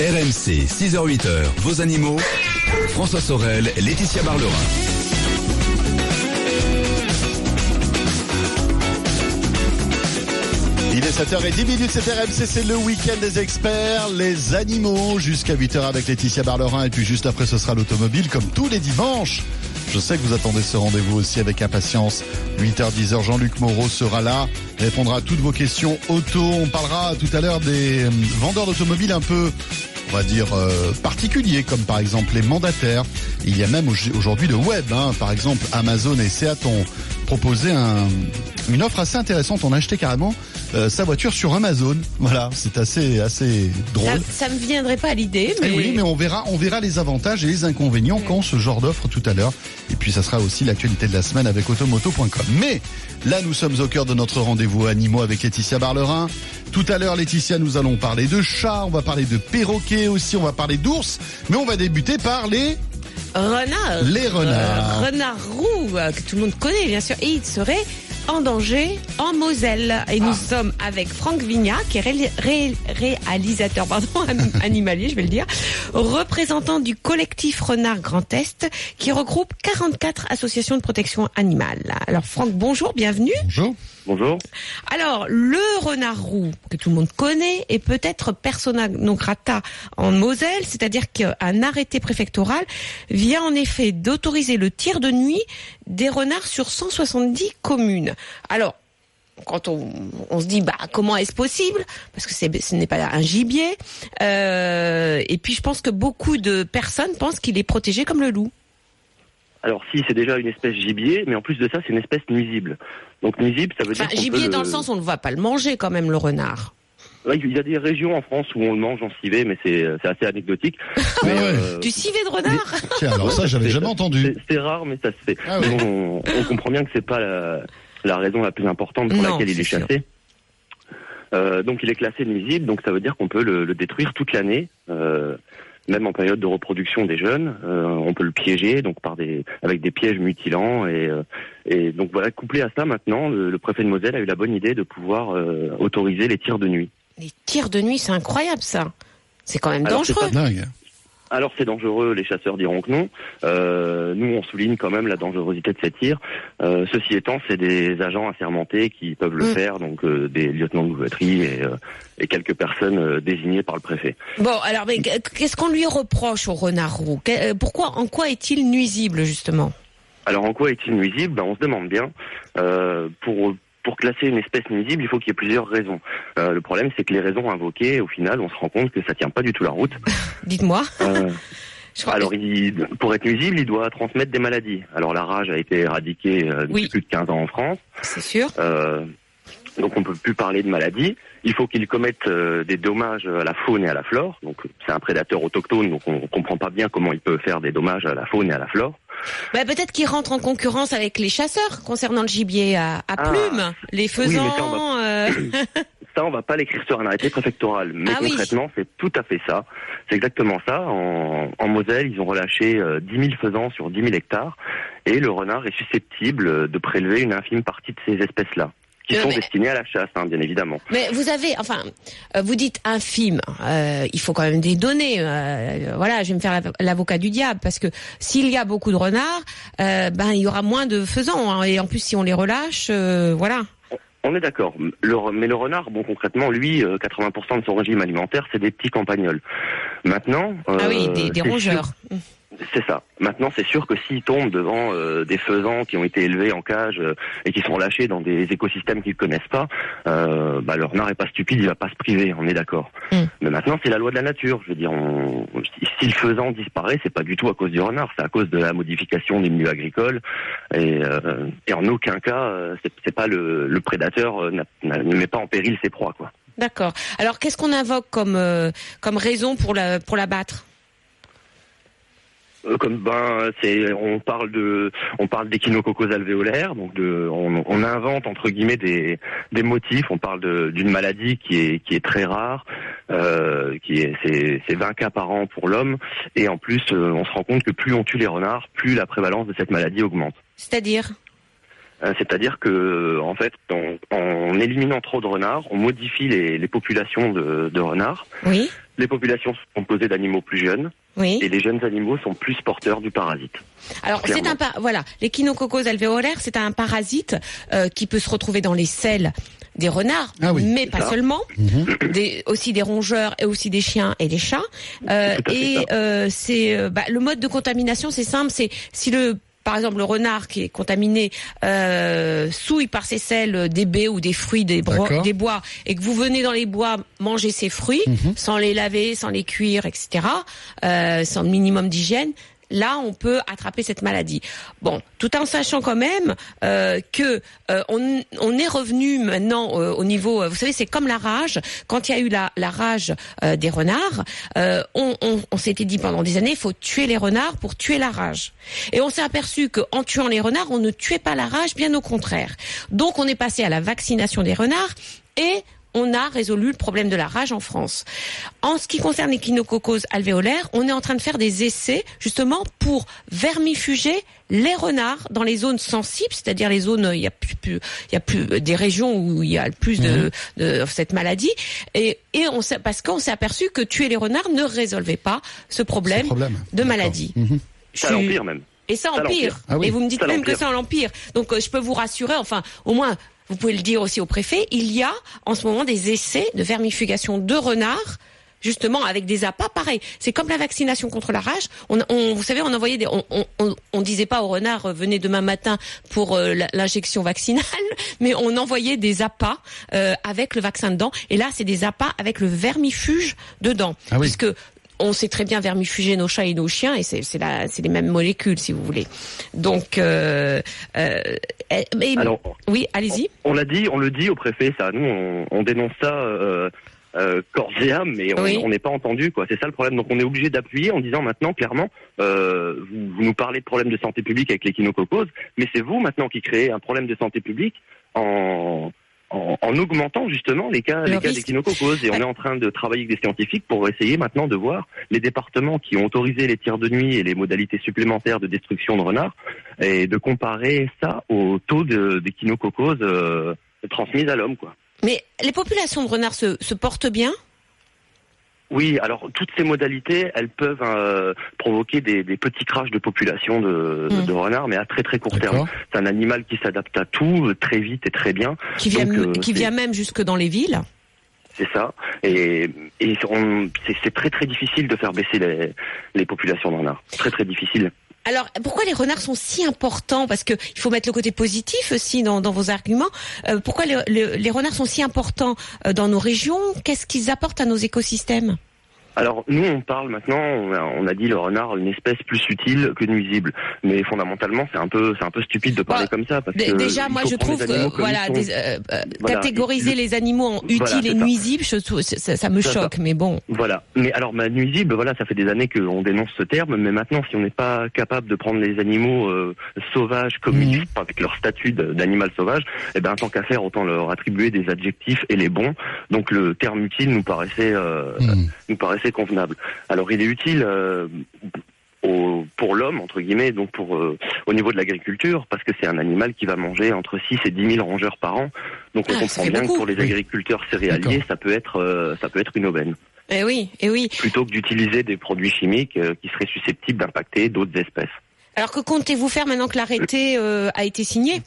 RMC, 6h-8h, vos animaux. François Sorel, Laetitia Barlerin. Il est 7h10 minutes, c'est RMC, c'est le week-end des experts, les animaux, jusqu'à 8h avec Laetitia Barlerin, et puis juste après ce sera l'automobile, comme tous les dimanches. Je sais que vous attendez ce rendez-vous aussi avec impatience. 8h10h, Jean-Luc Moreau sera là, répondra à toutes vos questions auto. On parlera tout à l'heure des euh, vendeurs d'automobiles un peu on va dire euh, particuliers, comme par exemple les mandataires. Il y a même aujourd'hui le web, hein. par exemple Amazon et Seat ont proposé un, une offre assez intéressante. On a acheté carrément euh, sa voiture sur Amazon. Voilà, c'est assez assez drôle. Ça, ça me viendrait pas à l'idée, Eh mais oui, mais on verra, on verra les avantages et les inconvénients quand ce genre d'offre tout à l'heure. Et puis ça sera aussi l'actualité de la semaine avec automoto.com. Mais là, nous sommes au cœur de notre rendez-vous animaux avec Laetitia Barlerin. Tout à l'heure, Laetitia, nous allons parler de chats, on va parler de perroquets aussi, on va parler d'ours, mais on va débuter par les renard, Les renards. Euh, renard roux euh, que tout le monde connaît bien sûr, et il serait en danger en Moselle. Et Ah. nous sommes avec Franck Vignat, qui est ré- ré- réalisateur pardon, anim- animalier, je vais le dire, représentant du collectif Renard Grand Est, qui regroupe 44 associations de protection animale. Alors Franck, bonjour, bienvenue. Bonjour. Bonjour. Alors, le renard roux, que tout le monde connaît, est peut-être persona non grata en Moselle, c'est-à-dire qu'un arrêté préfectoral vient en effet d'autoriser le tir de nuit des renards sur 170 communes. Alors, quand on, on se dit bah comment est-ce possible? Parce que c'est, ce n'est pas un gibier euh, et puis je pense que beaucoup de personnes pensent qu'il est protégé comme le loup. Alors si c'est déjà une espèce gibier, mais en plus de ça c'est une espèce nuisible. Donc nuisible, ça veut dire Enfin, gibier dans le sens où on ne va pas le manger quand même le renard. Ouais, il y a des régions en France où on le mange en civet, mais c'est c'est assez anecdotique. Mais, ouais. euh, Du civet de renard Tiens, alors ça, j'avais jamais entendu. c'est- rare, mais ça se fait. Ah ouais. On, on comprend bien que c'est pas la, la raison la plus importante pour Non, laquelle il est chassé. Euh, donc il est classé nuisible, donc ça veut dire qu'on peut le, le détruire toute l'année, euh, même en période de reproduction des jeunes. Euh, on peut le piéger, donc par des avec des pièges mutilants et, euh, et donc voilà. Couplé à ça, maintenant, le, le préfet de Moselle a eu la bonne idée de pouvoir euh, autoriser les tirs de nuit. Les tirs de nuit, c'est incroyable ça. C'est quand même Alors, c'est dangereux. Dingue. Alors c'est dangereux, les chasseurs diront que non. Euh, nous, on souligne quand même la dangerosité de ces tirs. Euh, ceci étant, c'est des agents assermentés qui peuvent le Mm. faire, donc euh, des lieutenants de bouvetterie et, et quelques personnes désignées par le préfet. Bon, alors, mais qu'est-ce qu'on lui reproche au renard roux? Pourquoi, en quoi est-il nuisible justement? Alors en quoi est-il nuisible? Ben, On se demande bien. Euh, pour pour classer une espèce nuisible, il faut qu'il y ait plusieurs raisons. Euh, le problème, c'est que les raisons invoquées, au final, on se rend compte que ça tient pas du tout la route. Dites-moi. Euh, Alors, il, pour être nuisible, il doit transmettre des maladies. Alors, la rage a été éradiquée euh, depuis Oui. plus de 15 ans en France. c'est sûr. Euh, donc, on peut plus parler de maladies. Il faut qu'il commette euh, des dommages à la faune et à la flore. Donc, c'est un prédateur autochtone, donc on comprend pas bien comment il peut faire des dommages à la faune et à la flore. Bah, peut-être qu'il rentre en concurrence avec les chasseurs concernant le gibier à, à Ah. plumes, les mais faisans. ça, on euh, Ça, on va pas l'écrire sur un arrêté préfectoral. Mais Ah oui. concrètement, c'est tout à fait ça. C'est exactement ça. En, en Moselle, ils ont relâché euh, 10 000 faisans sur 10 000 hectares. Et le renard est susceptible de prélever une infime partie de ces espèces-là. Qui sont mais- destinées à la chasse, hein, bien évidemment. Mais vous avez, enfin, euh, vous dites infime. Euh, il faut quand même des données. euh, voilà, je vais me faire l'av- l'avocat du diable parce que s'il y a beaucoup de renards, ben il y aura moins de faisans. hein, et en plus, si on les relâche, voilà. On est d'accord. Mais le renard, bon, concrètement, lui, euh, 80% de son régime alimentaire, c'est des petits campagnols. Maintenant, ah oui, des, rongeurs. sûr- C'est ça. Maintenant, c'est sûr que s'ils tombent devant euh, des faisans qui ont été élevés en cage euh, et qui sont lâchés dans des écosystèmes qu'ils connaissent pas, euh, bah, le renard est pas stupide, il va pas se priver, on est d'accord. Mm. Mais maintenant, c'est la loi de la nature. Je veux dire, on... si le faisan disparaît, c'est pas du tout à cause du renard, c'est à cause de la modification des milieux agricoles. Et, euh, et en aucun cas, c'est pas le, le prédateur ne met pas en péril ses proies, quoi. D'accord. Alors, qu'est-ce qu'on invoque comme comme raison pour la pour l'abattre? Comme ben c'est on parle de on parle d'échinococos alvéolaires donc de on, on invente entre guillemets des des motifs. On parle d'une maladie qui est qui est très rare euh, qui est c'est c'est 20 cas par an pour l'homme. Et en plus euh, on se rend compte que plus on tue les renards plus la prévalence de cette maladie augmente. C'est-à-dire? Euh, c'est-à-dire que en fait en, en éliminant trop de renards on modifie les, les populations de, de renards. Oui. Les populations sont composées d'animaux plus jeunes Oui. et les jeunes animaux sont plus porteurs du parasite. Alors c'est un par- voilà, alvéolaire, c'est un parasite euh, qui peut se retrouver dans les selles des renards, Ah oui. mais pas ça. seulement, des, aussi des rongeurs et aussi des chiens et des chats. Euh, et euh, c'est euh, bah, le mode de contamination, c'est simple, c'est si le par exemple, le renard qui est contaminé euh, souille par ses selles des baies ou des fruits des, bro- D'accord. des bois et que vous venez dans les bois manger ces fruits Mhm. sans les laver, sans les cuire, etc., euh, sans le minimum d'hygiène, là on peut attraper cette maladie. Bon, tout en sachant quand même euh, que euh, on, on est revenu maintenant euh, au niveau, euh, vous savez, c'est comme la rage. Quand il y a eu la, la rage euh, des renards, euh, on, on, on s'était dit pendant des années, il faut tuer les renards pour tuer la rage. Et on s'est aperçu qu'en tuant les renards, on ne tuait pas la rage, bien au contraire. Donc on est passé à la vaccination des renards et on a résolu le problème de la rage en France. En ce qui concerne l'échinococose alvéolaire, on est en train de faire des essais justement pour vermifuger les renards dans les zones sensibles, c'est-à-dire les zones il y a plus, plus- il y a plus des régions où il y a le plus de, de cette maladie et et on parce qu'on s'est aperçu que tuer les renards ne résolvait pas ce problème, Ce problème. de maladie. Mhm. Je Ça l'empire même. et ça Ça empire. Ah oui. Et vous me dites Ça même que ça l'empire. Donc euh, je peux vous rassurer, enfin au moins vous pouvez le dire aussi au préfet, il y a en ce moment des essais de vermifugation de renards justement avec des appâts pareil. C'est comme la vaccination contre la rage. On, on- vous savez, on envoyait des, on, on, on, on disait pas aux renards euh, venez demain matin pour euh, l'injection vaccinale, mais on envoyait des appâts euh, avec le vaccin dedans. Et là, c'est des appâts avec le vermifuge dedans, Ah oui. puisque on sait très bien vermifuger nos chats et nos chiens et c'est c'est la- c'est les mêmes molécules si vous voulez. Donc euh, euh, eh, mais- Alors, oui, allez-y. on l'a dit, on le dit au préfet, ça. Nous, on, on dénonce ça euh, euh, corps et âme, mais on Oui. n'est pas entendu, quoi. C'est ça le problème. Donc, on est obligé d'appuyer en disant maintenant clairement, vous, vous nous parlez de problèmes de santé publique avec l'échinococose, mais c'est vous maintenant qui créez un problème de santé publique en en, en augmentant justement les cas, Le les cas d'échinococose. Et on est en train de travailler avec des scientifiques pour essayer maintenant de voir les départements qui ont autorisé les tirs de nuit et les modalités supplémentaires de destruction de renards et de comparer ça au taux de- d'échinococose euh, transmise à l'homme, quoi. Mais les populations de renards se, se portent bien? Oui, alors toutes ces modalités, elles peuvent euh, provoquer des, des petits crashs de population de, Mm. de renards, mais à très très court terme. C'est un animal qui s'adapte à tout euh, très vite et très bien. qui vient, Donc, euh, qui c'est- vient même jusque dans les villes. C'est ça. Et, c'est très très difficile de faire baisser les, les populations de renards. Très très difficile. Alors, pourquoi les renards sont si importants? Parce que il faut mettre le côté positif aussi dans, vos arguments. Euh, pourquoi les renards sont si importants euh, dans nos régions? Qu'est-ce qu'ils apportent à nos écosystèmes? Alors nous on parle maintenant, on a, on a dit le renard une espèce plus utile que nuisible, mais fondamentalement c'est un peu c'est un peu stupide de parler Bah, comme ça parce que Déjà, moi, je trouve que voilà, des- euh, euh, Voilà. catégoriser Le- les animaux en Voilà, utiles et nuisibles, je ça, ça me ça. choque. Mais bon, Voilà. Mais alors, ma nuisible, voilà, ça fait des années qu'on dénonce ce terme, mais maintenant, si on n'est pas capable de prendre les animaux euh, sauvages comme ils sont, avec leur statut d'animal sauvage, eh ben, tant qu'à faire, autant leur attribuer des adjectifs et les bons. Donc, le terme utile nous paraissait, euh, Mhm. nous paraissait convenable. Alors, il est utile. euh, au- pour l'homme entre guillemets donc pour euh, au niveau de l'agriculture parce que c'est un animal qui va manger entre 6 et 10 000 rongeurs par an donc on Ah, comprend bien beaucoup. que pour les agriculteurs céréaliers ça peut être euh, ça peut être une aubaine eh oui, eh oui. plutôt que d'utiliser des produits chimiques euh, qui seraient susceptibles d'impacter d'autres espèces. Alors que comptez-vous faire maintenant que l'arrêté euh, a été signé?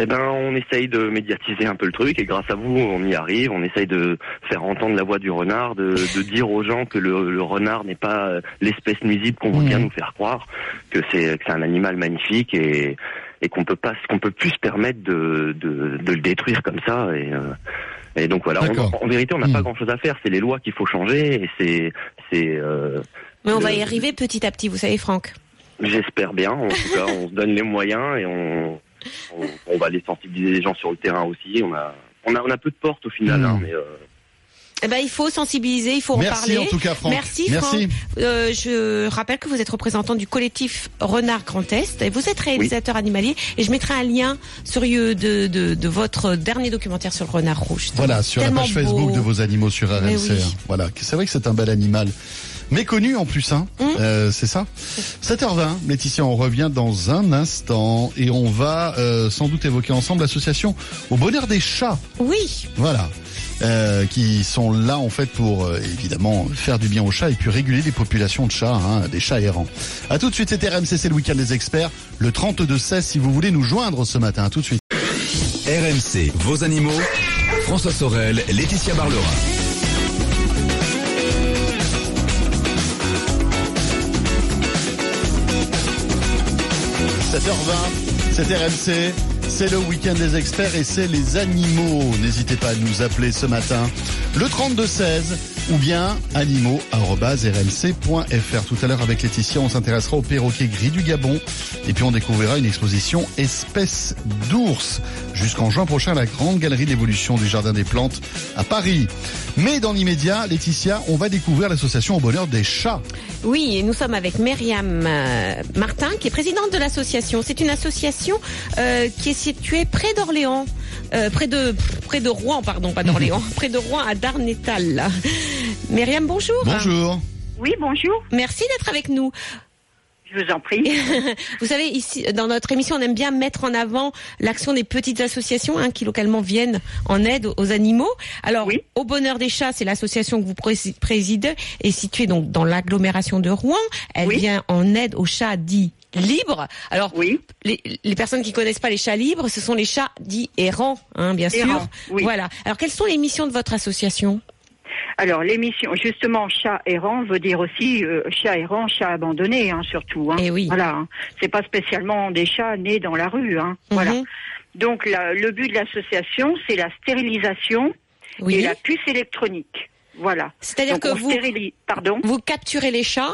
Eh ben, on essaye de médiatiser un peu le truc et grâce à vous, on y arrive. On essaye de faire entendre la voix du renard, de, de dire aux gens que le, le renard n'est pas euh, l'espèce nuisible qu'on veut bien nous faire croire, que c'est que c'est un animal magnifique et et qu'on peut pas qu'on peut plus se permettre de, de, de le détruire comme ça et euh, et donc voilà. On- en vérité, on n'a pas grand chose à faire. C'est les lois qu'il faut changer et c'est c'est euh, Mais on va y arriver petit à petit, vous savez, Franck. J'espère bien. En tout cas, on se donne les moyens et on, on, on va aller sensibiliser les gens sur le terrain aussi. On a, on a, on a peu de portes au final, Mmh. hein, mais euh, Eh ben, il faut sensibiliser, il faut en Merci parler. en tout cas, Franck. Merci, Merci. Franck. Euh, je rappelle que vous êtes représentant du collectif Renard Grand Est et vous êtes réalisateur animalier. Et je mettrai un lien sur de, de, de votre dernier documentaire sur le renard rouge. Voilà, sur la page Facebook de vos animaux sur RMC. oui. Voilà, c'est vrai que c'est un bel animal. Méconnu en plus, hein. Mmh. Euh, c'est ça. 7h20, Laetitia, on revient dans un instant et on va euh, sans doute évoquer ensemble l'association au bonheur des chats. Oui, Voilà. Euh, qui sont là en fait pour euh, évidemment faire du bien aux chats et puis réguler les populations de chats, hein, des chats errants. À tout de suite, c'était RMC, c'est le week-end des experts. Le 32-16 si vous voulez nous joindre ce matin. À tout de suite. RMC, vos animaux. François Sorel, Laetitia Barlerin. 7h20, c'est RMC, c'est le week-end des experts et c'est les animaux. N'hésitez pas à nous appeler ce matin, le 3216 ou bien animaux.rmc.fr. Tout à l'heure avec Laetitia, on s'intéressera au perroquet gris du Gabon et puis on découvrira une exposition espèces d'ours jusqu'en juin prochain à la grande galerie d'évolution du Jardin des Plantes à Paris. Mais dans l'immédiat, Laetitia, on va découvrir l'association au bonheur des chats. oui, et nous sommes avec Myriam euh, Martin, qui est présidente de l'association. C'est une association euh, qui est située près d'Orléans, euh, près de près de Rouen, pardon, pas d'Orléans, près de Rouen à Darnétal. Myriam, bonjour. Bonjour. Oui, bonjour. Merci d'être avec nous. Je vous en prie. Vous savez, ici, dans notre émission, on aime bien mettre en avant l'action des petites associations hein, qui localement viennent en aide aux- aux animaux. Alors, Oui. au bonheur des chats, c'est l'association que vous prési- présidez, est située donc dans l'agglomération de Rouen. Elle Oui. vient en aide aux chats dits libres. Alors, Oui. les, les personnes qui connaissent pas les chats libres, ce sont les chats dits errants, hein, bien sûr. Oui. Voilà. Alors, quelles sont les missions de votre association? Alors, l'émission, justement, chat errant veut dire aussi euh, chat errant, chat abandonné, hein, surtout. Hein. Eh oui. Voilà. hein. C'est pas spécialement des chats nés dans la rue. Hein. Voilà. Mhm. Donc, la- le but de l'association, c'est la stérilisation et la puce électronique. Voilà. C'est-à-dire que vous, stérilise. Pardon. vous capturez les chats,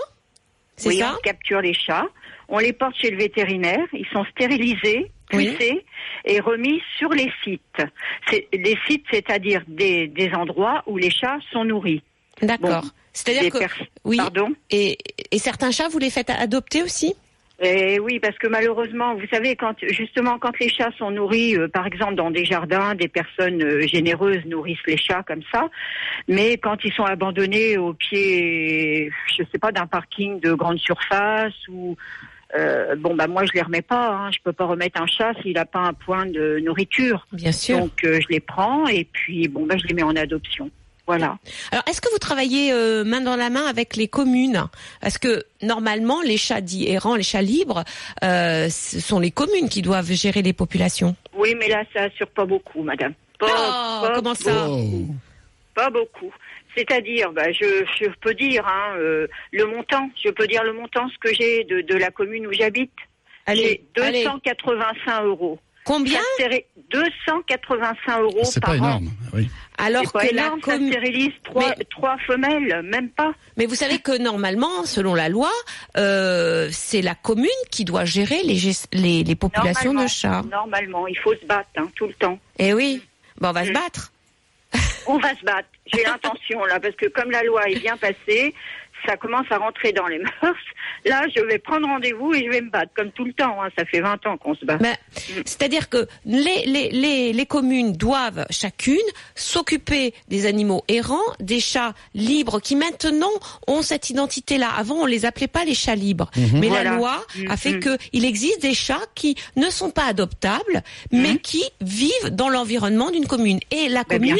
c'est oui, ça on capture les chats, on les porte chez le vétérinaire, ils sont stérilisés, Oui. pucés et remis sur les sites. Les sites, c'est-à-dire des, des endroits où les chats sont nourris. D'accord. Bon, C'est-à-dire que oui. Pardon Et, et certains chats, vous les faites adopter aussi? Eh oui, parce que malheureusement, vous savez, quand justement quand les chats sont nourris, euh, par exemple dans des jardins, des personnes euh, généreuses nourrissent les chats comme ça, mais quand ils sont abandonnés au pied, je sais pas, d'un parking de grande surface ou euh, bon bah moi je les remets pas, hein, je peux pas remettre un chat s'il a pas un point de nourriture, Bien sûr. donc euh, je les prends et puis bon bah je les mets en adoption. Voilà. Alors, est-ce que vous travaillez euh, main dans la main avec les communes? Parce que normalement, les chats dits errants, les chats libres, euh, ce sont les communes qui doivent gérer les populations. Oui, mais là ça assure pas beaucoup, madame. Pas, Oh, pas comment ça? Oh. Pas beaucoup. C'est-à-dire, bah, je, je peux dire hein, euh, le montant. Je peux dire le montant ce que j'ai de, de la commune où j'habite. J'ai allez. 285 euros. Combien Ça stéri- 285 euros C'est par pas an. énorme. Oui. Alors C'est pas que la énorme, ça commune... stérilise trois, Mais- trois femelles, même pas. Mais vous savez que normalement, selon la loi, euh, c'est la commune qui doit gérer les, gest- les, les populations de chats. Normalement, il faut se battre hein, tout le temps. Eh oui, bon, on va se Mm. battre. On va se battre. J'ai l'intention là, parce que comme la loi est bien passée, ça commence à rentrer dans les mœurs. Là, je vais prendre rendez-vous et je vais me battre, comme tout le temps. hein. Ça fait 20 ans qu'on se bat. Mais, C'est-à-dire que les, les, les, les communes doivent chacune s'occuper des animaux errants, des chats libres qui maintenant ont cette identité-là. Avant, on les appelait pas les chats libres. Mais la loi a fait Mhm. que il existe des chats qui ne sont pas adoptables, mais qui vivent dans l'environnement d'une commune. Et la Ben, commune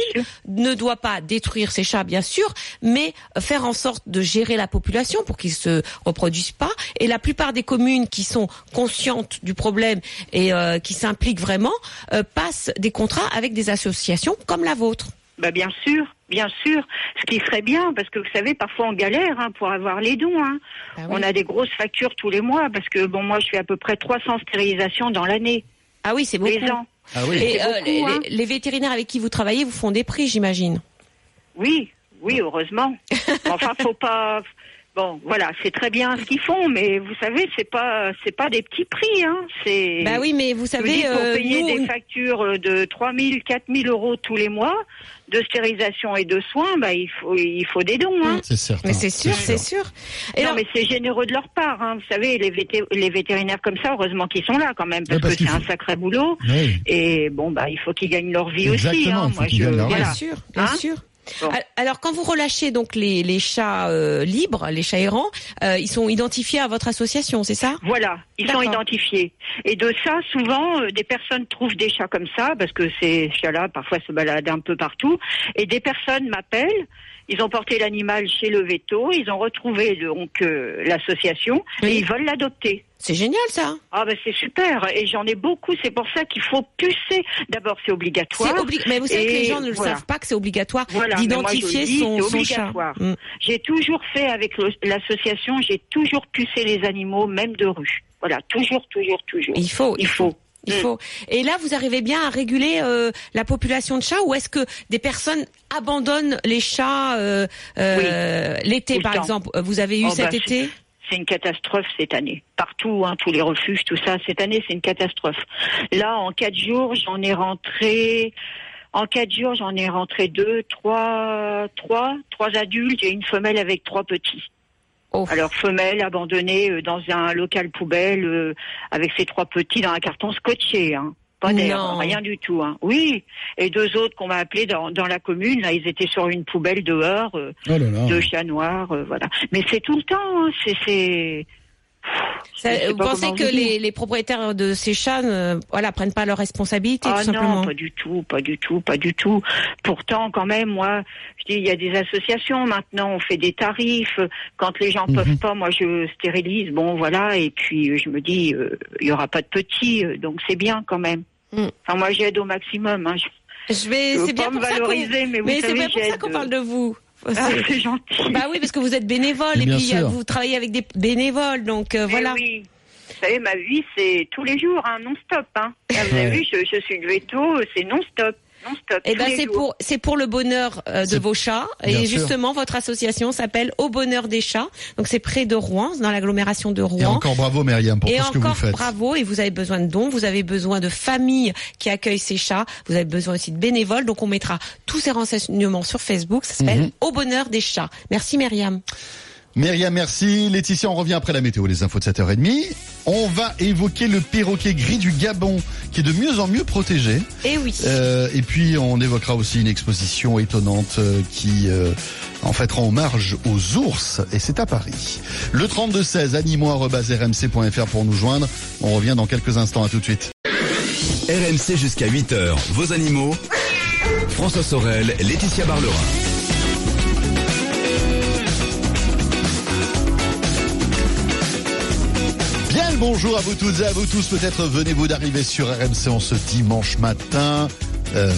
ne doit pas détruire ces chats, bien sûr, mais faire en sorte de gérer la population pour qu'ils se reproduisent pas. Et la plupart des communes qui sont conscientes du problème et euh, qui s'impliquent vraiment euh, passent des contrats avec des associations comme la vôtre. Bah bien sûr, bien sûr. Ce qui serait bien, parce que vous savez, parfois on galère hein, pour avoir les dons. Hein. Bah oui. On a des grosses factures tous les mois, parce que bon, moi je fais à peu près 300 stérilisations dans l'année, Ah oui, c'est beaucoup. les ans. Ah oui. Et C'est euh, beaucoup, les, hein. les- les vétérinaires avec qui vous travaillez vous font des prix, j'imagine. Oui, oui, heureusement. enfin, faut pas. Bon, voilà, c'est très bien ce qu'ils font, mais vous savez, c'est pas, c'est pas des petits prix, hein. C'est. Bah oui, mais vous savez, dis, pour euh, payer nous, des factures de 3 000, 4 000 euros tous les mois de stérilisation et de soins, bah il faut, il faut des dons, hein. C'est certain. mais c'est sûr, c'est sûr. Et non, alors- mais c'est généreux de leur part. Hein. Vous savez, les, vété- les vétérinaires comme ça, heureusement qu'ils sont là quand même, parce, que c'est un sacré boulot. Oui. Et bon, bah, il faut qu'ils gagnent leur vie aussi. Exactement, Hein. Moi, je, voilà. Bien sûr, bien Hein sûr. Bon. Alors quand vous relâchez donc les, les chats euh, libres, les chats errants, euh, ils sont identifiés à votre association, c'est ça? Voilà, ils sont identifiés. Et de ça, souvent, euh, des personnes trouvent des chats comme ça, parce que ces chats-là, parfois, se baladent un peu partout. Et des personnes m'appellent, ils ont porté l'animal chez le veto, ils ont retrouvé donc euh, l'association, Oui. et ils veulent l'adopter. C'est génial ça. Ah ben c'est super, et j'en ai beaucoup, c'est pour ça qu'il faut pucer. D'abord, c'est obligatoire. Obli- Mais vous savez que les gens ne le voilà. savent pas que c'est obligatoire Voilà, d'identifier son, c'est son chat. obligatoire. Mm. J'ai toujours fait avec l'association, j'ai toujours pucé les animaux, même de rue. Voilà, toujours, toujours, toujours. Il faut. Il faut. Il faut. Et là, vous arrivez bien à réguler euh, la population de chats ou est-ce que des personnes abandonnent les chats euh, euh, l'été, par temps. exemple? Vous avez eu Oh, cet bah, été? C'est une catastrophe cette année. Partout, hein, tous les refuges, tout ça. Cette année, c'est une catastrophe. Là, en quatre jours, j'en ai rentré. En quatre jours, j'en ai rentré deux, trois, trois, trois adultes et une femelle avec trois petits. Oh. Alors femelle abandonnée euh, dans un local poubelle euh, avec ses trois petits dans un carton scotché. Hein. Pas d'air, Non. rien du tout. Hein. Oui. Et deux autres qu'on m'a appelés dans, dans la commune. Là, ils étaient sur une poubelle dehors. euh, Oh là là. deux chats noirs, euh, voilà. Mais c'est tout le temps, hein, c'est c'est. Ça, sais vous pensez que vous les, les propriétaires de ces chats ne voilà, prennent pas leurs responsabilités, Ah tout simplement non, pas du tout, pas du tout, pas du tout. Pourtant, quand même, moi, je dis, il y a des associations maintenant, on fait des tarifs. Quand les gens Mhm. peuvent pas, moi, je stérilise. Bon, voilà. Et puis, euh, je me dis, euh, il y aura pas de petits, euh, donc c'est bien quand même. Mm. Enfin, moi, j'aide au maximum. Hein. Je, Je vais, c'est bien pas me pour ça valoriser, mais vous Mais c'est savez, bien pour ça qu'on parle de vous. Ah, C'est- gentil. Bah oui, parce que vous êtes bénévole et puis sûr. euh, vous travaillez avec des bénévoles, donc euh, Mais voilà. oui. Vous savez, ma vie, c'est tous les jours, hein, non-stop. Hein. Vous avez Ouais. vu, je, je suis de veto, c'est non-stop. Non-stop. Et tous ben c'est pour c'est pour le bonheur euh, de vos chats Bien et sûr. justement votre association s'appelle Au bonheur des chats. Donc c'est près de Rouen, dans l'agglomération de Et Rouen. encore bravo Myriam pour Et tout ce que vous encore faites. bravo, et vous avez besoin de dons, vous avez besoin de familles qui accueillent ces chats, vous avez besoin aussi de bénévoles, donc on mettra tous ces renseignements sur Facebook, ça s'appelle Mhm. Au bonheur des chats. Merci Myriam. Myriam, merci. Laetitia, on revient après la météo, les infos de 7h30. On va évoquer le perroquet gris du Gabon, qui est de mieux en mieux protégé. Et oui. Euh, et puis, on évoquera aussi une exposition étonnante euh, qui, euh, en fait, rend hommage aux ours, et c'est à Paris. Le 32-16, animo.rmc.fr pour nous joindre. On revient dans quelques instants, à tout de suite. RMC jusqu'à 8h, vos animaux. François Sorel, Laetitia Barlerin. Bonjour à vous toutes et à vous tous. Peut-être venez-vous d'arriver sur RMC en ce dimanche matin. Euh,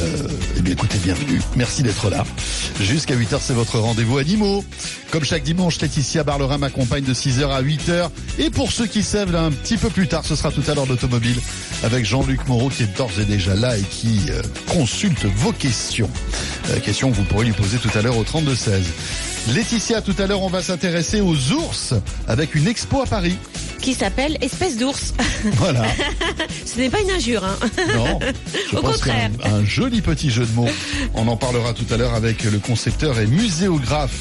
eh bien, écoutez, bienvenue. Merci d'être là. Jusqu'à 8h, c'est votre rendez-vous animaux. Comme chaque dimanche, Laetitia Barlerin m'accompagne de 6h à 8h. Et pour ceux qui savent, un petit peu plus tard, ce sera tout à l'heure l'automobile avec Jean-Luc Moreau qui est d'ores et déjà là et qui euh, consulte vos questions. Euh, questions que vous pourrez lui poser tout à l'heure au 32-16. Laetitia, tout à l'heure, on va s'intéresser aux ours avec une expo à Paris. Qui s'appelle Espèce d'ours. Voilà. Ce n'est pas une injure, hein. Non, je Au pense contraire. un, un joli petit jeu de mots. On en parlera tout à l'heure avec le concepteur et muséographe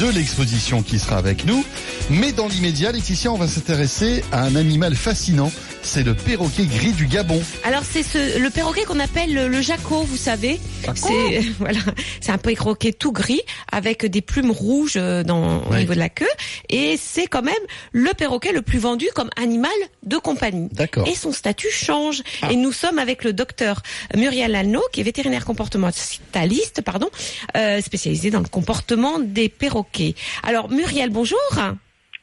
de l'exposition qui sera avec nous. Mais dans l'immédiat, Laetitia, on va s'intéresser à un animal fascinant. C'est le perroquet gris du Gabon. Alors c'est ce, le perroquet qu'on appelle le, le jaco, vous savez. C'est voilà, c'est un perroquet tout gris avec des plumes rouges euh, dans, au niveau de la queue et c'est quand même le perroquet le plus vendu comme animal de compagnie. D'accord. Et son statut change. Ah. Et nous sommes avec le docteur Muriel Alno, qui est vétérinaire comportementaliste, pardon, euh, spécialisé dans le comportement des perroquets. Alors Muriel, bonjour.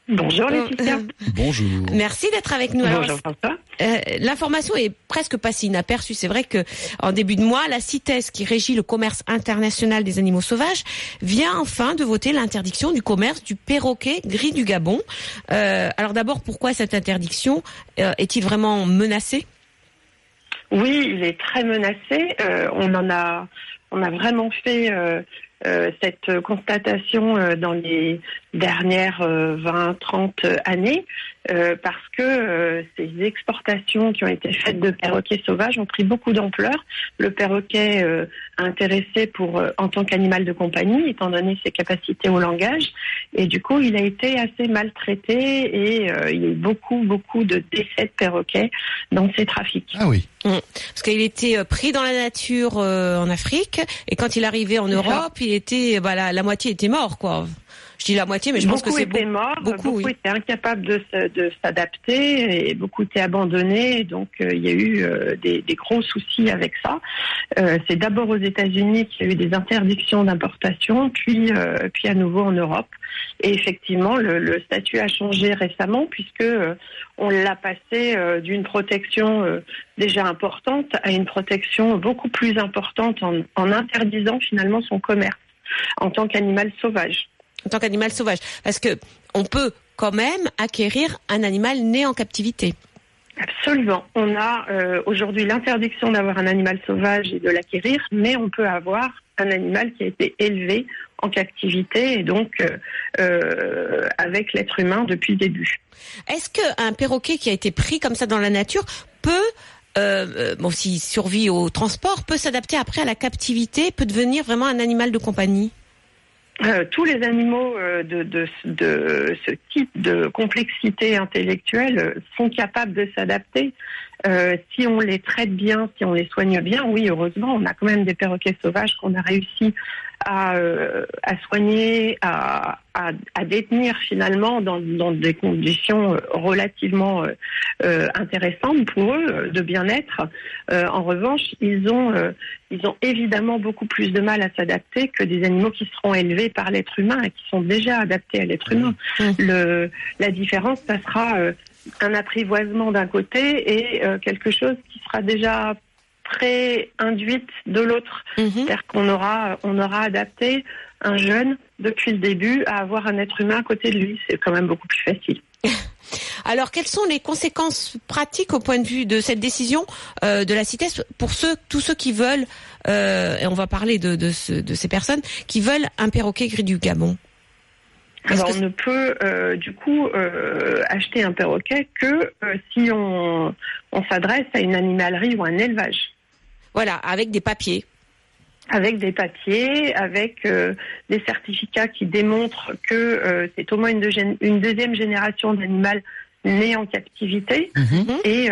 Bonjour Euh, Laetitia. Bonjour. Merci d'être avec nous. Bonjour François. euh, L'information est presque pas si inaperçue. C'est vrai que en début de mois, la CITES, qui régit le commerce international des animaux sauvages, vient enfin de voter l'interdiction du commerce du perroquet gris du Gabon. Euh, alors d'abord, pourquoi cette interdiction Euh, Est-il vraiment menacé? Oui, il est très menacé. Euh, on en a, on a vraiment fait euh, euh, cette constatation euh, dans les dernières 20-30 années. Euh, parce que euh, ces exportations qui ont été faites de perroquets sauvages ont pris beaucoup d'ampleur. Le perroquet euh, intéressé pour euh, en tant qu'animal de compagnie, étant donné ses capacités au langage, et du coup il a été assez maltraité et euh, il y a eu beaucoup beaucoup de décès de perroquets dans ces trafics. Ah oui. Parce qu'il était pris dans la nature euh, en Afrique et quand il arrivait en. Europe, il était bah, la, la moitié était mort quoi. Je dis la moitié, mais je pense que beaucoup c'est étaient beau- morts, beaucoup, beaucoup, oui. étaient incapables de, de s'adapter et beaucoup étaient abandonnés. Donc euh, il y a eu euh, des, des gros soucis avec ça. Euh, c'est d'abord aux États-Unis qu'il y a eu des interdictions d'importation, puis euh, puis à nouveau en Europe. Et effectivement, le, le statut a changé récemment puisque euh, on l'a passé d'une protection déjà importante à une protection beaucoup plus importante en, en interdisant finalement son commerce en tant qu'animal sauvage. En tant qu'animal sauvage, parce que on peut quand même acquérir un animal né en captivité. Absolument. On a euh, aujourd'hui l'interdiction d'avoir un animal sauvage et de l'acquérir, mais on peut avoir un animal qui a été élevé en captivité et donc euh, euh, avec l'être humain depuis le début. Est-ce qu'un perroquet qui a été pris comme ça dans la nature peut bon, s'il survit au transport, peut s'adapter après à la captivité, peut devenir vraiment un animal de compagnie? Euh, tous les animaux euh, de, de, ce type de complexité intellectuelle sont capables de s'adapter. Euh, si on les traite bien, si on les soigne bien, oui, heureusement, on a quand même des perroquets sauvages qu'on a réussi à, euh, à soigner, à, à, à détenir finalement dans, dans des conditions euh, relativement euh, intéressantes pour eux de bien-être. En revanche, ils ont ils ont évidemment beaucoup plus de mal à s'adapter que des animaux qui seront élevés par l'être humain et qui sont déjà adaptés à l'être humain. Mmh. Le, la différence, ça sera un apprivoisement d'un côté et euh, quelque chose qui sera déjà pré-induite de l'autre. Mhm. C'est-à-dire qu'on aura, on aura adapté un jeune depuis le début à avoir un être humain à côté de lui. C'est quand même beaucoup plus facile. Alors, quelles sont les conséquences pratiques au point de vue de cette décision euh, de la CITES pour ceux, tous ceux qui veulent, euh, et on va parler de, de, ce- de ces personnes, qui veulent un perroquet gris du Gabon? Alors on ne peut euh, du coup euh, acheter un perroquet que euh, si on, on s'adresse à une animalerie ou un élevage. Voilà, avec des papiers. avec des papiers, avec des certificats qui démontrent que c'est au moins une, deuxième- une deuxième génération d'animal né en captivité Mhm. et,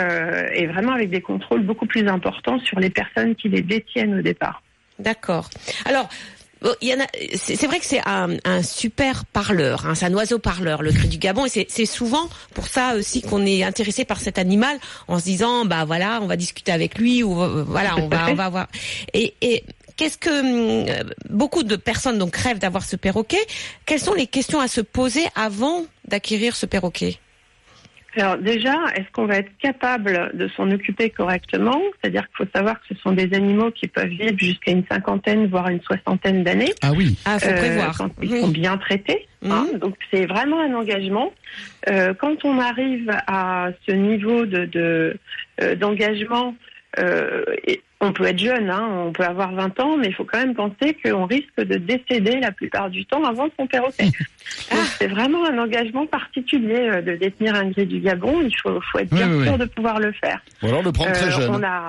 et vraiment avec des contrôles beaucoup plus importants sur les personnes qui les détiennent au départ. D'accord. Alors, bon, il y en a. C'est vrai que c'est un, un super parleur. Hein, c'est un oiseau parleur, le cri du Gabon, et c'est- souvent pour ça aussi qu'on est intéressé par cet animal, en se disant, bah voilà, on va discuter avec lui ou euh, voilà, on va, on va voir. Et, et qu'est-ce que hum, euh, beaucoup de personnes donc rêvent d'avoir ce perroquet Quelles sont les questions à se poser avant d'acquérir ce perroquet? Alors déjà, est-ce qu'on va être capable de s'en occuper correctement? C'est-à-dire qu'il faut savoir que ce sont des animaux qui peuvent vivre jusqu'à une cinquantaine, voire une soixantaine d'années. Ah oui. Ah, faut euh, prévoir. quand ils Oui. sont bien traités. hein. donc c'est vraiment un engagement. Euh, quand on arrive à ce niveau de de, euh, d'engagement, euh, et on peut être jeune, hein, on peut avoir 20 ans, mais il faut quand même penser qu'on risque de décéder la plupart du temps avant son perroquet. C'est vraiment un engagement particulier euh, de détenir un gris du Gabon. Il faut, faut être Oui, bien oui, sûr oui. de pouvoir le faire. Ou alors le prendre très Euh, jeune. On a...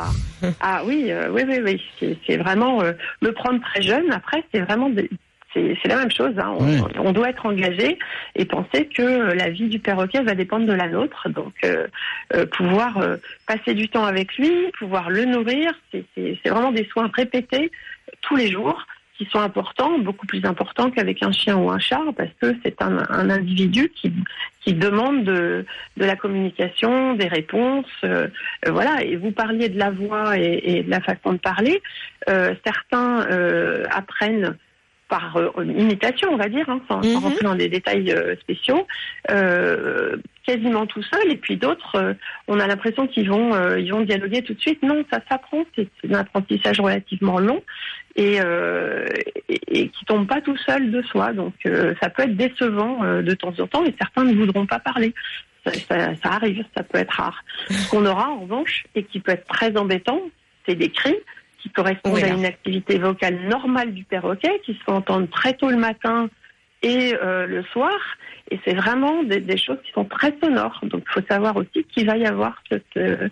Ah oui, euh, oui, oui, oui. C'est, vraiment le prendre très jeune. Après, c'est vraiment des- c'est, la même chose. hein. On, Oui. on doit être engagé et penser que la vie du perroquet va dépendre de la nôtre. Donc, euh, euh, pouvoir euh, passer du temps avec lui, pouvoir le nourrir, c'est, vraiment des soins répétés tous les jours qui sont importants, beaucoup plus importants qu'avec un chien ou un chat, parce que c'est un, un individu qui, qui demande de, de la communication, des réponses, euh, voilà. Et vous parliez de la voix et, et de la façon de parler. Euh, certains euh, apprennent par euh, imitation, on va dire, hein, sans, Mhm. rentrer dans des détails euh, spéciaux, euh, quasiment tout seul. Et puis d'autres, euh, on a l'impression qu'ils vont, euh, ils vont dialoguer tout de suite. Non, ça s'apprend. C'est un apprentissage relativement long et, euh, et, et qui tombe pas tout seul de soi. Donc euh, ça peut être décevant euh, de temps en temps et certains ne voudront pas parler. Ça, ça- ça arrive, ça peut être rare. Ce qu'on aura en revanche et qui peut être très embêtant, c'est des cris qui correspondent Oui, à une activité vocale normale du perroquet, qui se font entendre très tôt le matin et euh, le soir. Et c'est vraiment des, des, choses qui sont très sonores. Donc il faut savoir aussi qu'il va y avoir cette, euh,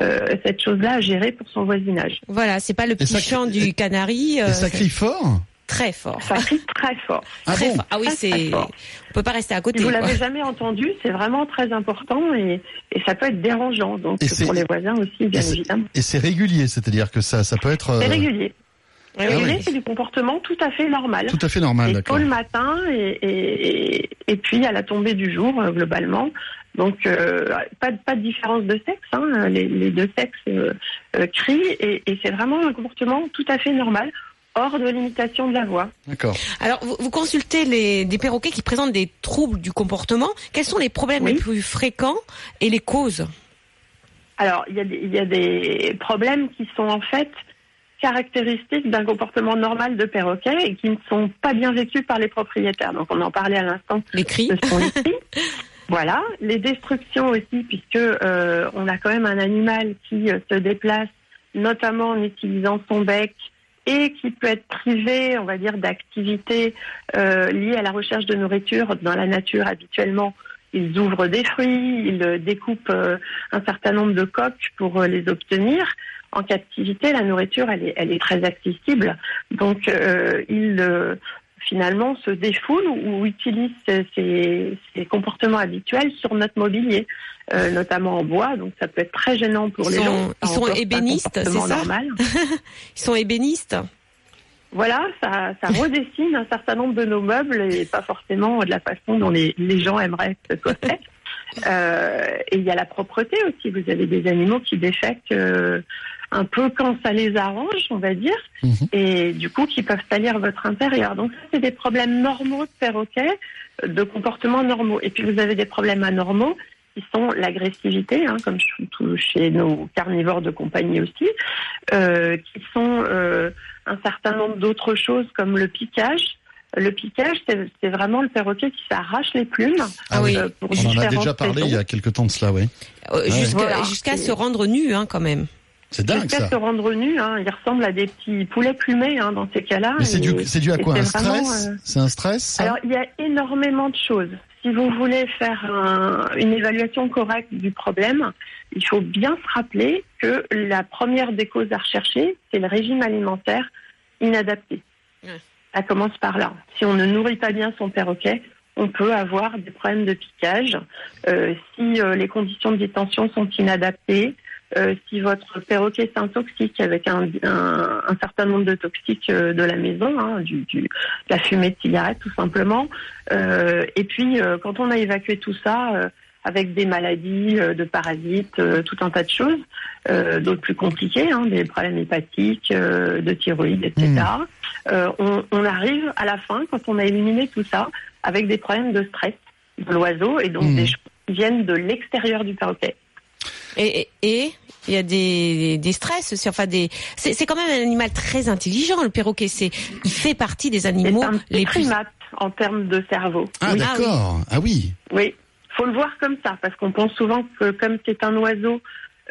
euh cette chose-là à gérer pour son voisinage. Voilà, c'est pas le petit chant du canari. ça crie fort? Très fort. Ça crie très fort. Ah, bon ah oui, c'est. On peut pas rester à côté. Si vous l'avez jamais entendu, c'est vraiment très important et, et, ça peut être dérangeant. Donc pour les voisins aussi, bien évidemment. Et c'est régulier, c'est-à-dire que ça, ça peut être. C'est régulier. Ah c'est du comportement tout à fait normal. Tout à fait normal, d'accord. Tôt le matin et, et, et, puis à la tombée du jour, euh, globalement. Donc, euh, pas, pas de différence de sexe. Hein. Les, les, deux sexes euh, euh, crient et, et c'est vraiment un comportement tout à fait normal hors de limitation de la voix. D'accord. Alors, vous, vous, consultez les, des perroquets qui présentent des troubles du comportement. Quels sont les problèmes les plus fréquents et les causes Alors, il y, a des, il y a des problèmes qui sont en fait caractéristiques d'un comportement normal de perroquet et qui ne sont pas bien vécus par les propriétaires. Donc on en parlait à l'instant. Les cris. Ce sont les cris. voilà, les destructions aussi, puisque euh, on a quand même un animal qui euh, se déplace, notamment en utilisant son bec et qui peut être privé, on va dire, d'activités euh, liées à la recherche de nourriture dans la nature habituellement. Ils ouvrent des fruits, ils découpent euh, un certain nombre de coques pour euh, les obtenir en captivité, la nourriture, elle est, elle est très accessible. Donc, euh, il euh, finalement se défoule ou, utilise ses, comportements habituels sur notre mobilier, euh, notamment en bois. Donc, ça peut être très gênant pour les gens. Ils sont ébénistes, c'est ça Ils sont ébénistes voilà, ça, ça redessine un certain nombre de nos meubles et pas forcément de la façon dont les, les gens aimeraient que ce soit fait. Euh, et il y a la propreté aussi. Vous avez des animaux qui défectent euh, un peu quand ça les arrange, on va dire, mhm. et du coup qui peuvent salir votre intérieur. Donc ça, c'est des problèmes normaux de perroquet, de comportements normaux. Et puis vous avez des problèmes anormaux qui sont l'agressivité, hein, comme chez nos carnivores de compagnie aussi, euh, qui sont euh, un certain nombre d'autres choses comme le piquage, le piquage, c'est vraiment le perroquet qui s'arrache les plumes. Ah oui, euh, on en a déjà parlé il y a quelque temps de cela, oui. Euh, jusqu'à se rendre nu, hein, quand même. C'est dingue ça. se rendre nu, hein, il ressemble à des petits poulets plumés hein, dans ces cas-là. Mais c'est dû, dû, à quoi Un stress euh, C'est un stress Alors il y a énormément de choses. Si vous voulez faire un, une évaluation correcte du problème, il faut bien se rappeler que la première des causes à rechercher, c'est le régime alimentaire inadapté. Ça commence par là. Si on ne nourrit pas bien son perroquet, on peut avoir des problèmes de piquage. Euh, si euh, les conditions de détention sont inadaptées, euh, si votre perroquet s'intoxique avec un, un, un, certain nombre de toxiques euh, de la maison, hein, du, du, de la fumée de cigarette tout simplement. Euh, et puis quand on a évacué tout ça avec des maladies de parasites, tout un tas de choses, d'autres plus compliquées, hein, des problèmes hépatiques, de thyroïde, etc. Mmh. On, on, arrive à la fin, quand on a éliminé tout ça, avec des problèmes de stress de l'oiseau et donc mmh. des choses qui viennent de l'extérieur du perroquet. Et, et il y a des, des stress aussi. Enfin, des. C'est quand même un animal très intelligent. Le perroquet, c'est, il fait partie des animaux un les primates en termes de cerveau. Ah d'accord. Ah oui. Oui, faut le voir comme ça parce qu'on pense souvent que comme c'est un oiseau.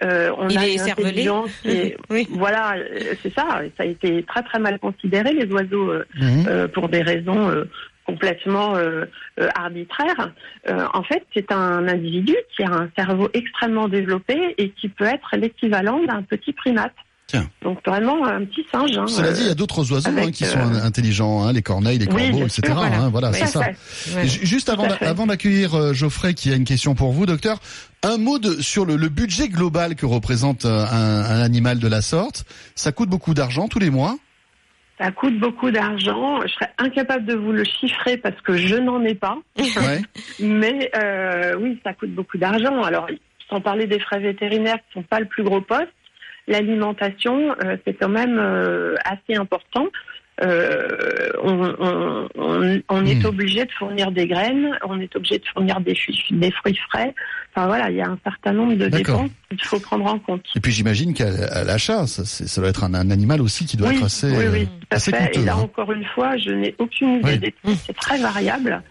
Euh, on il a est cervelé. Et, oui. Voilà, euh, c'est ça. Ça a été très très mal considéré les oiseaux euh, mhm. euh, pour des raisons euh, complètement euh, euh, arbitraire. Euh, en fait, c'est un individu qui a un cerveau extrêmement développé et qui peut être l'équivalent d'un petit primate. Tiens. Donc vraiment un petit singe. Hein, Cela dit, il y a d'autres oiseaux hein, qui sont intelligents, hein, les corneilles, les corbeaux, etc. voilà, voilà c'est ça. Juste avant, avant d'accueillir Geoffrey, qui a une question pour vous, docteur, un mot de, sur le, le, budget global que représente un, un animal de la sorte. Ça coûte beaucoup d'argent tous les mois ça coûte beaucoup d'argent. Je serais incapable de vous le chiffrer parce que je n'en ai pas. Mais euh, oui, ça coûte beaucoup d'argent. Alors, sans parler des frais vétérinaires qui sont pas le plus gros poste, l'alimentation, euh, c'est quand même euh, assez important. Euh, on, on, on, est hmm. obligé de fournir des graines, on est obligé de fournir des, des fruits frais. Enfin voilà, il y a un certain nombre de dépenses qu'il faut prendre en compte. Et puis j'imagine qu'à l'achat, ça, ça, doit être un, un, animal aussi qui doit être assez, oui, oui, assez. Et là hein. encore une fois, je n'ai aucune idée des prix, c'est très variable.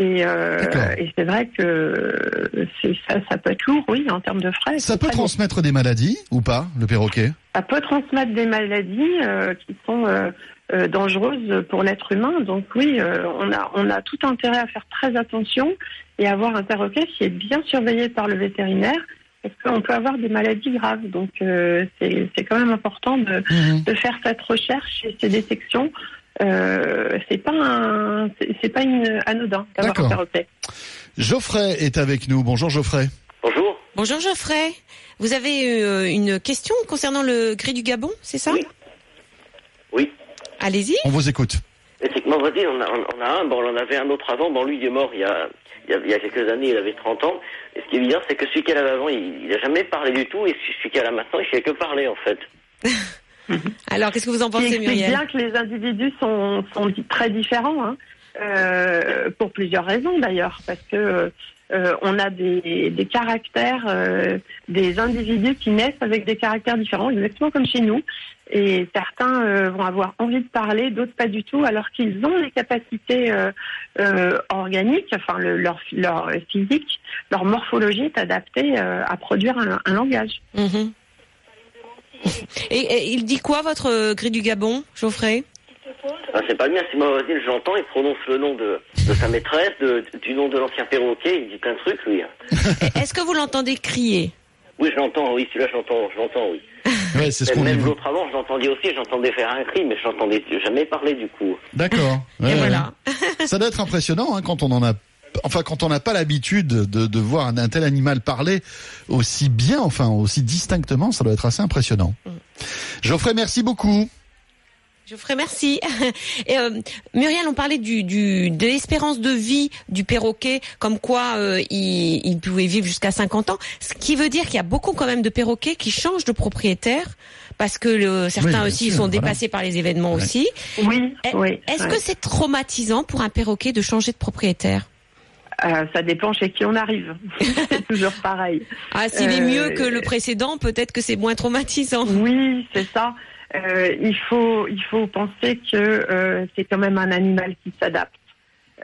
Et, euh, et c'est vrai que ça, ça, peut être lourd, oui, en termes de frais. Ça peut transmettre des maladies ou pas, le perroquet? Ça peut transmettre des maladies euh, qui sont euh, dangereuses pour l'être humain. Donc oui, on a on a tout intérêt à faire très attention et à avoir un perroquet qui est bien surveillé par le vétérinaire parce qu'on peut avoir des maladies graves. Donc euh, c'est quand même important de, Mhm. de faire cette recherche et ces détections. Euh, c'est pas un c'est pas une anodin d'avoir un perroquet. Geoffrey est avec nous. Bonjour Geoffrey. Bonjour. Bonjour Geoffrey. Vous avez euh, une question concernant le gris du Gabon, c'est ça? Oui. Oui. Allez-y. On vous écoute. Mon voisin, on a, on a un, bon, on en avait un autre avant, bon, lui, il est mort il y a, il y a, il y a quelques années, il avait 30 ans. Et ce qui est bizarre, c'est que celui qu'elle avait avant, il, il a jamais parlé du tout, et celui qu'elle a maintenant, il fait que parler, en fait. Alors, qu'est-ce que vous en pensez, explique Muriel bien que les individus sont, très différents, hein, euh, pour plusieurs raisons d'ailleurs, parce que euh, on a des, des caractères, euh, des individus qui naissent avec des caractères différents, exactement comme chez nous. Et certains euh, vont avoir envie de parler, d'autres pas du tout, alors qu'ils ont les capacités organiques, enfin le- leur, leur physique, leur morphologie est adaptée à produire un, un langage. Mhm. et, et il dit quoi, votre euh, gris du Gabon, Geoffrey? Ah, c'est pas le mien, c'est ma voisine, je l'entends, il prononce le nom de, de sa maîtresse, de, du nom de l'ancien perroquet, il dit plein de trucs, lui. Est-ce que vous l'entendez crier? Oui, je l'entends, oui, celui-là, je l'entends, je l'entends, oui. Ouais, c'est ce qu'on même l'autre avant, je l'entendais aussi, j'entendais faire un cri, mais je l'entendais jamais parler, du coup. D'accord. Ouais, Et ouais. voilà. Ça doit être impressionnant hein, quand on en a. Enfin, quand on n'a pas l'habitude de, de voir un, un tel animal parler aussi bien, enfin aussi distinctement, ça doit être assez impressionnant. Geoffrey, merci beaucoup. Geoffrey, merci. Et euh, Muriel, on parlait du, du de l'espérance de vie du perroquet, comme quoi euh, il, il pouvait vivre jusqu'à 50 ans. Ce qui veut dire qu'il y a beaucoup quand même de perroquets qui changent de propriétaire parce que le, certains aussi sûr, sont voilà. dépassés par les événements Ouais. aussi. Oui, Eh, oui. Est-ce ouais. que c'est traumatisant pour un perroquet de changer de propriétaire? Euh, ça dépend chez qui on arrive. c'est toujours pareil. Ah, s'il est Euh, mieux que le précédent, peut-être que c'est moins traumatisant. Oui, c'est ça. Euh, il faut il faut penser que euh, c'est quand même un animal qui s'adapte.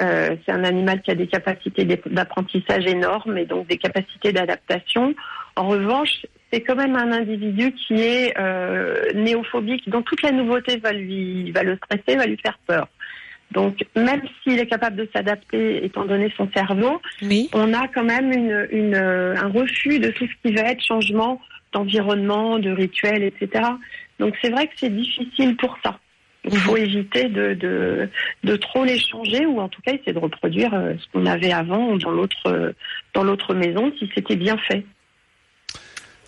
Euh, c'est un animal qui a des capacités d'apprentissage énormes et donc des capacités d'adaptation. En revanche, c'est quand même un individu qui est euh, néophobique, dont toute la nouveauté va lui va le stresser, va lui faire peur. Donc même s'il est capable de s'adapter, étant donné son cerveau, Oui. on a quand même une, une, un refus de tout ce qui va être changement d'environnement, de rituels, etc. Donc c'est vrai que c'est difficile pour ça. Il faut éviter de, de, de trop les changer ou en tout cas essayer de reproduire euh, ce qu'on avait avant dans l'autre dans l'autre maison si c'était bien fait.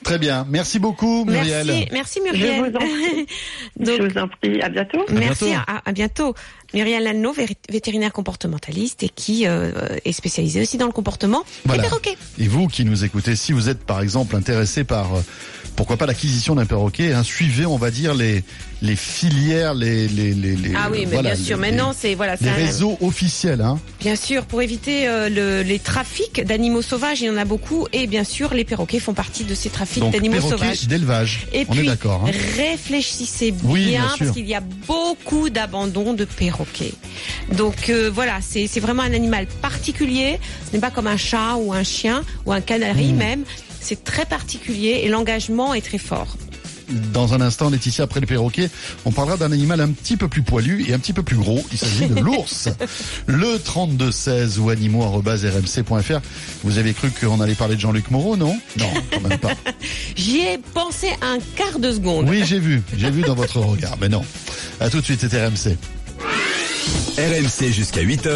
Très bien. Merci beaucoup, Muriel. Merci, merci Je Muriel. vous en prie. Donc, Je vous en prie. À bientôt. Merci, à, à bientôt. Muriel Lanno, vétérinaire comportementaliste et qui euh, est spécialisée aussi dans le comportement Voilà. des perroquets. Et vous qui nous écoutez, si vous êtes par exemple intéressé par euh, pourquoi pas l'acquisition d'un perroquet, hein, suivez, on va dire les les filières, les les les, les- Ah oui, mais voilà, bien sûr. Maintenant, c'est voilà, les un- réseaux officiels, hein. bien sûr pour éviter euh, le- les trafics d'animaux sauvages. Il y en a beaucoup et bien sûr les perroquets font partie de ces trafics d'animaux sauvages. d'élevage. Et on puis est d'accord. Hein. réfléchissez bien, Oui, bien sûr. parce qu'il y a beaucoup d'abandon de perroquets. Donc euh, voilà, c'est c'est vraiment un animal particulier. Ce n'est pas comme un chat ou un chien ou un canari Hmm. même. C'est très particulier et l'engagement est très fort. Dans un instant, Laetitia, après le perroquet, on parlera d'un animal un petit peu plus poilu et un petit peu plus gros. Il s'agit de l'ours. Le 3216 ou animaux.rmc.fr. Vous avez cru qu'on allait parler de Jean-Luc Moreau, non? Non, quand même pas. J'y ai pensé un quart de seconde. Oui, j'ai vu. J'ai vu dans votre regard. Mais non. À tout de suite, c'était RMC. RMC jusqu'à 8h.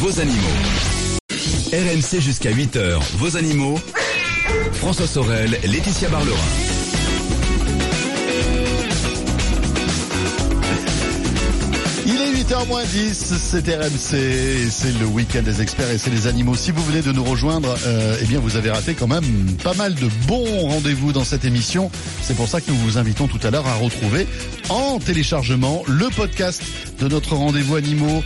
Vos animaux. RMC jusqu'à 8h. Vos animaux. François Sorel, Laetitia Barlerin. Il est 8h moins 10, c'est RMC, c'est le week-end des experts et c'est les animaux. Si vous venez de nous rejoindre, euh, eh bien vous avez raté quand même pas mal de bons rendez-vous dans cette émission. C'est pour ça que nous vous invitons tout à l'heure à retrouver en téléchargement le podcast de notre rendez-vous animaux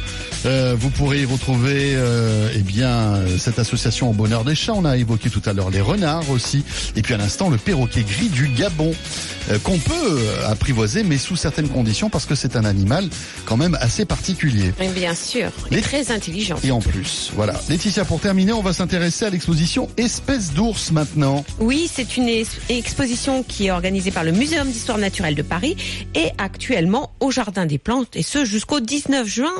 Euh, vous pourrez y retrouver euh, eh bien cette association au bonheur des chats. On a évoqué tout à l'heure les renards aussi. Et puis à l'instant le perroquet gris du Gabon euh, qu'on peut euh, apprivoiser mais sous certaines conditions parce que c'est un animal quand même assez particulier. Bien sûr, et Les- très intelligent. Et en plus, voilà. Laetitia, pour terminer, on va s'intéresser à l'exposition Espèces d'ours maintenant. Oui, c'est une exposition qui est organisée par le Muséum d'histoire naturelle de Paris et actuellement au Jardin des Plantes et ce jusqu'au 19 juin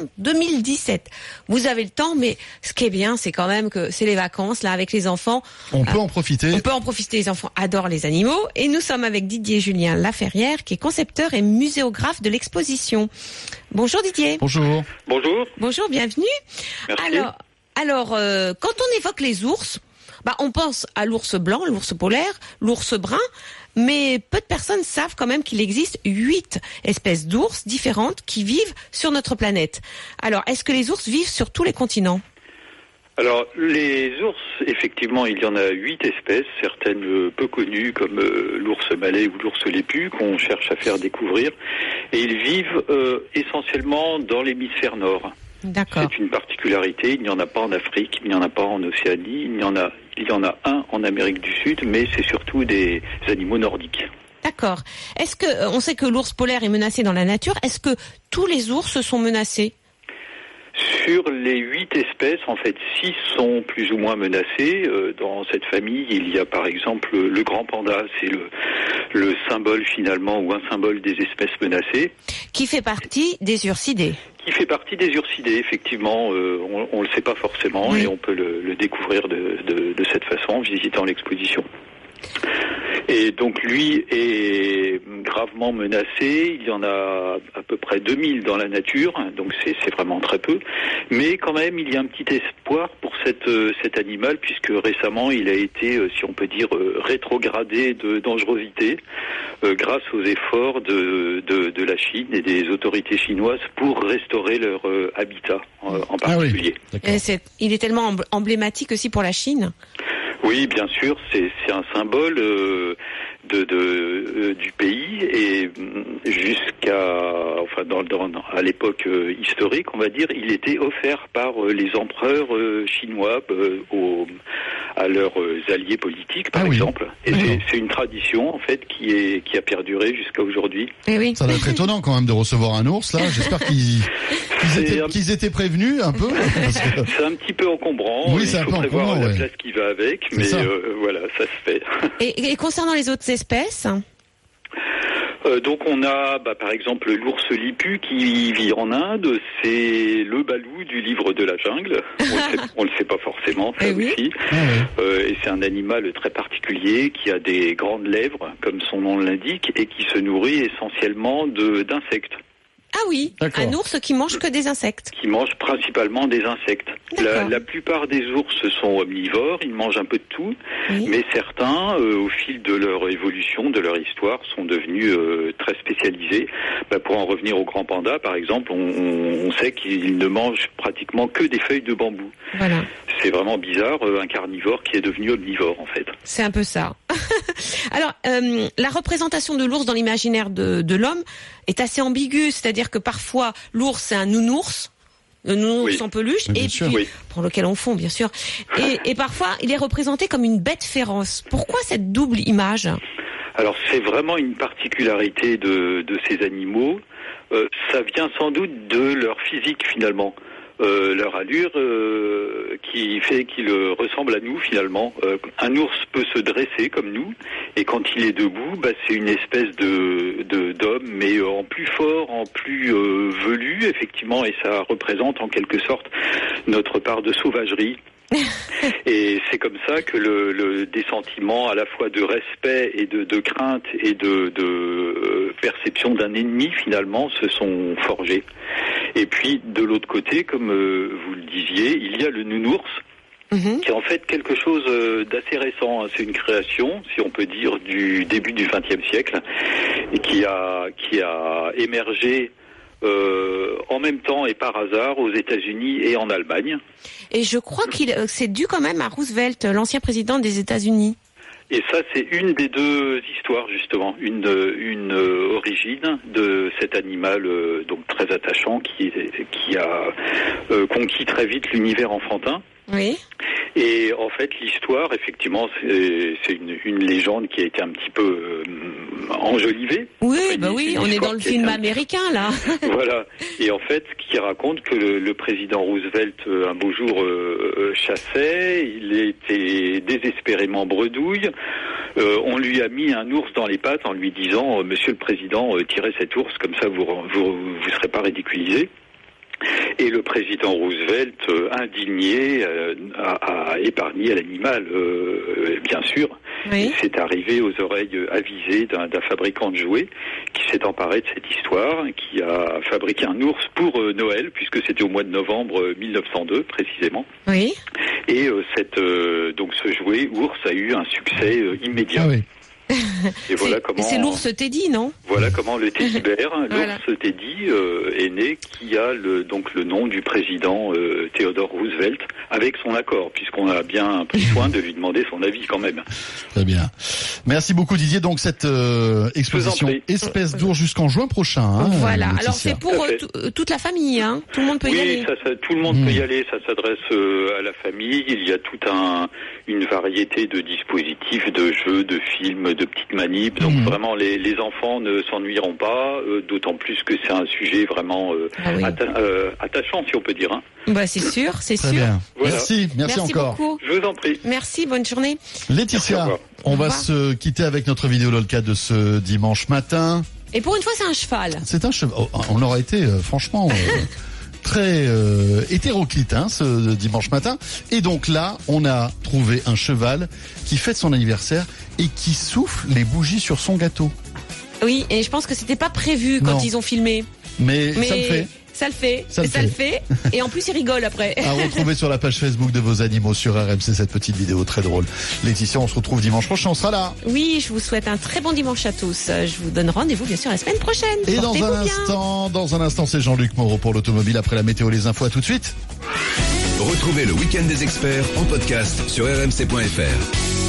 2017. Vous avez le temps, mais ce qui est bien, c'est quand même que c'est les vacances là avec les enfants. On peut en profiter. On peut en profiter, les enfants adorent les animaux. Et nous sommes avec Didier Julien Laferrière, qui est concepteur et muséographe de l'exposition. Bonjour Didier. Bonjour. Bonjour. Bonjour, bienvenue. Merci. Alors, alors euh, quand on évoque les ours, bah, on pense à l'ours blanc, l'ours polaire, l'ours brun, mais peu de personnes savent quand même qu'il existe huit espèces d'ours différentes qui vivent sur notre planète. Alors, est-ce que les ours vivent sur tous les continents? Alors, les ours, effectivement, il y en a huit espèces, certaines euh, peu connues comme euh, l'ours malais ou l'ours lépu, qu'on cherche à faire découvrir. Et ils vivent euh, essentiellement dans l'hémisphère nord. D'accord. C'est une particularité. Il n'y en a pas en Afrique, il n'y en a pas en Océanie, il y en a, il y en a un en Amérique du Sud, mais c'est surtout des animaux nordiques. D'accord. Est-ce que euh, on sait que l'ours polaire est menacé dans la nature Est-ce que tous les ours sont menacés? Sur les huit espèces, en fait, six sont plus ou moins menacées. Euh, dans cette famille, il y a par exemple le grand panda, c'est le, le symbole finalement ou un symbole des espèces menacées, Qui fait partie des ursidés qui fait partie des ursidés. Effectivement, euh, on ne le sait pas forcément Oui. et on peut le, le découvrir de, de- de cette façon en visitant l'exposition. Et donc lui est gravement menacé. Il y en a à peu près 2000 dans la nature, donc c'est vraiment très peu. Mais quand même, il y a un petit espoir pour cette, euh, cet animal, puisque récemment, il a été, euh, si on peut dire, euh, rétrogradé de dangerosité euh, grâce aux efforts de, de, de la Chine et des autorités chinoises pour restaurer leur euh, habitat en, en Ah oui. particulier. Et Il est tellement embl- emblématique aussi pour la Chine. Oui, bien sûr, c'est un symbole euh, de, de, euh, du pays et jusqu'à enfin dans, dans- à l'époque euh, historique, on va dire, il était offert par euh, les empereurs euh, chinois euh, aux- à leurs alliés politiques, par Ah oui. exemple. Et c'est- une tradition en fait qui est qui a perduré jusqu'à aujourd'hui. Eh oui. Ça doit être étonnant quand même de recevoir un ours là. J'espère qu'ils étaient, un- qu'ils étaient prévenus un peu. que- C'est un petit peu encombrant. Oui, il c'est un faut peu prévoir encombrant, la ouais. place qui va avec, mais euh, voilà, ça se fait. Et, et concernant les autres espèces Euh, donc on a bah, par exemple l'ours lipu qui vit en Inde, c'est le balou du livre de la jungle. On le sait, on le sait pas forcément, ça Eh aussi. Ah. Euh, et c'est un animal très particulier qui a des grandes lèvres, comme son nom l'indique, et qui se nourrit essentiellement d'insectes, Ah oui, un ours qui mange que des insectes. qui mange principalement des insectes. La, plupart des ours sont omnivores, ils mangent un peu de tout. Oui. Mais certains, euh, au fil de leur évolution, de leur histoire, sont devenus euh, très spécialisés. Bah, pour en revenir au grand panda, par exemple, on, on- on sait qu'il ne mange pratiquement que des feuilles de bambou. Voilà, C'est vraiment bizarre, euh, un carnivore qui est devenu omnivore en fait. C'est un peu ça. Alors, euh, la représentation de l'ours dans l'imaginaire de, de l'homme est assez ambiguë, c'est-à-dire que parfois l'ours c'est un nounours. Un nounours Oui. en peluche, et sûr. puis, Oui. pour lequel on fond, bien sûr. Et, et parfois, il est représenté comme une bête féroce. Pourquoi cette double image? Alors c'est vraiment une particularité de, de ces animaux. Euh, ça vient sans doute de leur physique finalement. Euh, leur allure euh, qui fait qu'ils euh, ressemblent à nous finalement. Euh, un ours peut se dresser comme nous et quand il est debout, bah, c'est une espèce de de- d'homme mais en plus fort, en plus euh, velu effectivement et ça représente en quelque sorte notre part de sauvagerie. Et c'est comme ça que le, le- des sentiments à la fois de respect et de, de crainte et de, de, euh, perception d'un ennemi finalement se sont forgés. Et puis de l'autre côté, comme euh, vous le disiez, il y a le nounours Mhm. qui est en fait quelque chose euh, d'assez récent. hein. C'est une création, si on peut dire, du début du XXe siècle et qui a qui a émergé euh, en même temps et par hasard aux États-Unis et en Allemagne. Et je crois qu'il euh, c'est dû quand même à Roosevelt, l'ancien président des États-Unis. Et ça, c'est une des deux histoires justement, une euh, une euh, origine de cet animal euh, donc très attachant qui qui a conquis très vite l'univers enfantin. Oui. Et en fait, l'histoire, effectivement, c'est une, une légende qui a été un petit peu euh, enjolivée. Oui, Enfin, bah oui, on est dans le film un- américain là. voilà. Et en fait, qui raconte que le, le président Roosevelt, euh, un beau jour, euh, chassait, il était désespérément bredouille. Euh, on lui a mis un ours dans les pattes en lui disant, Monsieur le Président, tirez cet ours, comme ça vous vous, vous serez pas ridiculisé. Et le président Roosevelt, euh, indigné, euh, a, a épargné l'animal, euh, bien sûr. Oui. C'est arrivé aux oreilles avisées d'un fabricant de jouets qui s'est emparé de cette histoire, qui a fabriqué un ours pour euh, Noël, puisque c'était au mois de novembre euh, 1902 précisément. Oui. Et euh, cette, euh, donc ce jouet ours a eu un succès euh, immédiat. Ah oui. Et voilà C'est- comment. C'est l'ours Teddy, non Voilà comment le teddy bear, Voilà. l'ours teddy, euh, est né, qui a le, donc le nom du président euh, Theodore Roosevelt, avec son accord, puisqu'on a bien pris soin de lui demander son avis quand même. Très bien. Merci beaucoup Didier. Donc cette euh, exposition espèce d'ours jusqu'en juin prochain. hein, Voilà. Alors c'est pour euh, toute la famille, hein. Tout le monde peut y oui, aller. ça, ça- tout le monde Hmm. peut y aller. Ça s'adresse euh, à la famille. Il y a toute un, une variété de dispositifs, de jeux, de films, de petites manips. Donc Hmm. vraiment, les, les enfants ne s'ennuieront pas. euh, D'autant plus que c'est un sujet vraiment euh, Ah oui. atta- euh, attachant, si on peut dire. hein. Bah c'est sûr, c'est Très sûr. bien. Voilà. Merci, merci, encore. beaucoup. Je vous en prie. Merci, bonne journée. Merci, au Laetitia, revoir. On va se quitter avec notre vidéo LOLCA de ce dimanche matin. Et pour une fois, c'est un cheval. C'est un cheval. oh, on aura été euh, franchement euh, très euh, hétéroclite hein, ce dimanche matin. Et donc là, on a trouvé un cheval qui fête son anniversaire et qui souffle les bougies sur son gâteau. Oui, et je pense que c'était pas prévu quand Non. ils ont filmé. Mais, Mais ça le fait. Ça le fait. Ça le le fait. Et en plus, ils rigolent après. À retrouver sur la page Facebook de vos animaux sur RMC cette petite vidéo très drôle. Laetitia, on se retrouve dimanche prochain, on sera là. Oui, je vous souhaite un très bon dimanche à tous. Je vous donne rendez-vous bien sûr la semaine prochaine. Et dans un bien. instant, dans un instant, c'est Jean-Luc Moreau pour l'automobile après la météo les infos. À tout de suite. Retrouvez le week-end des experts en podcast sur rmc.fr.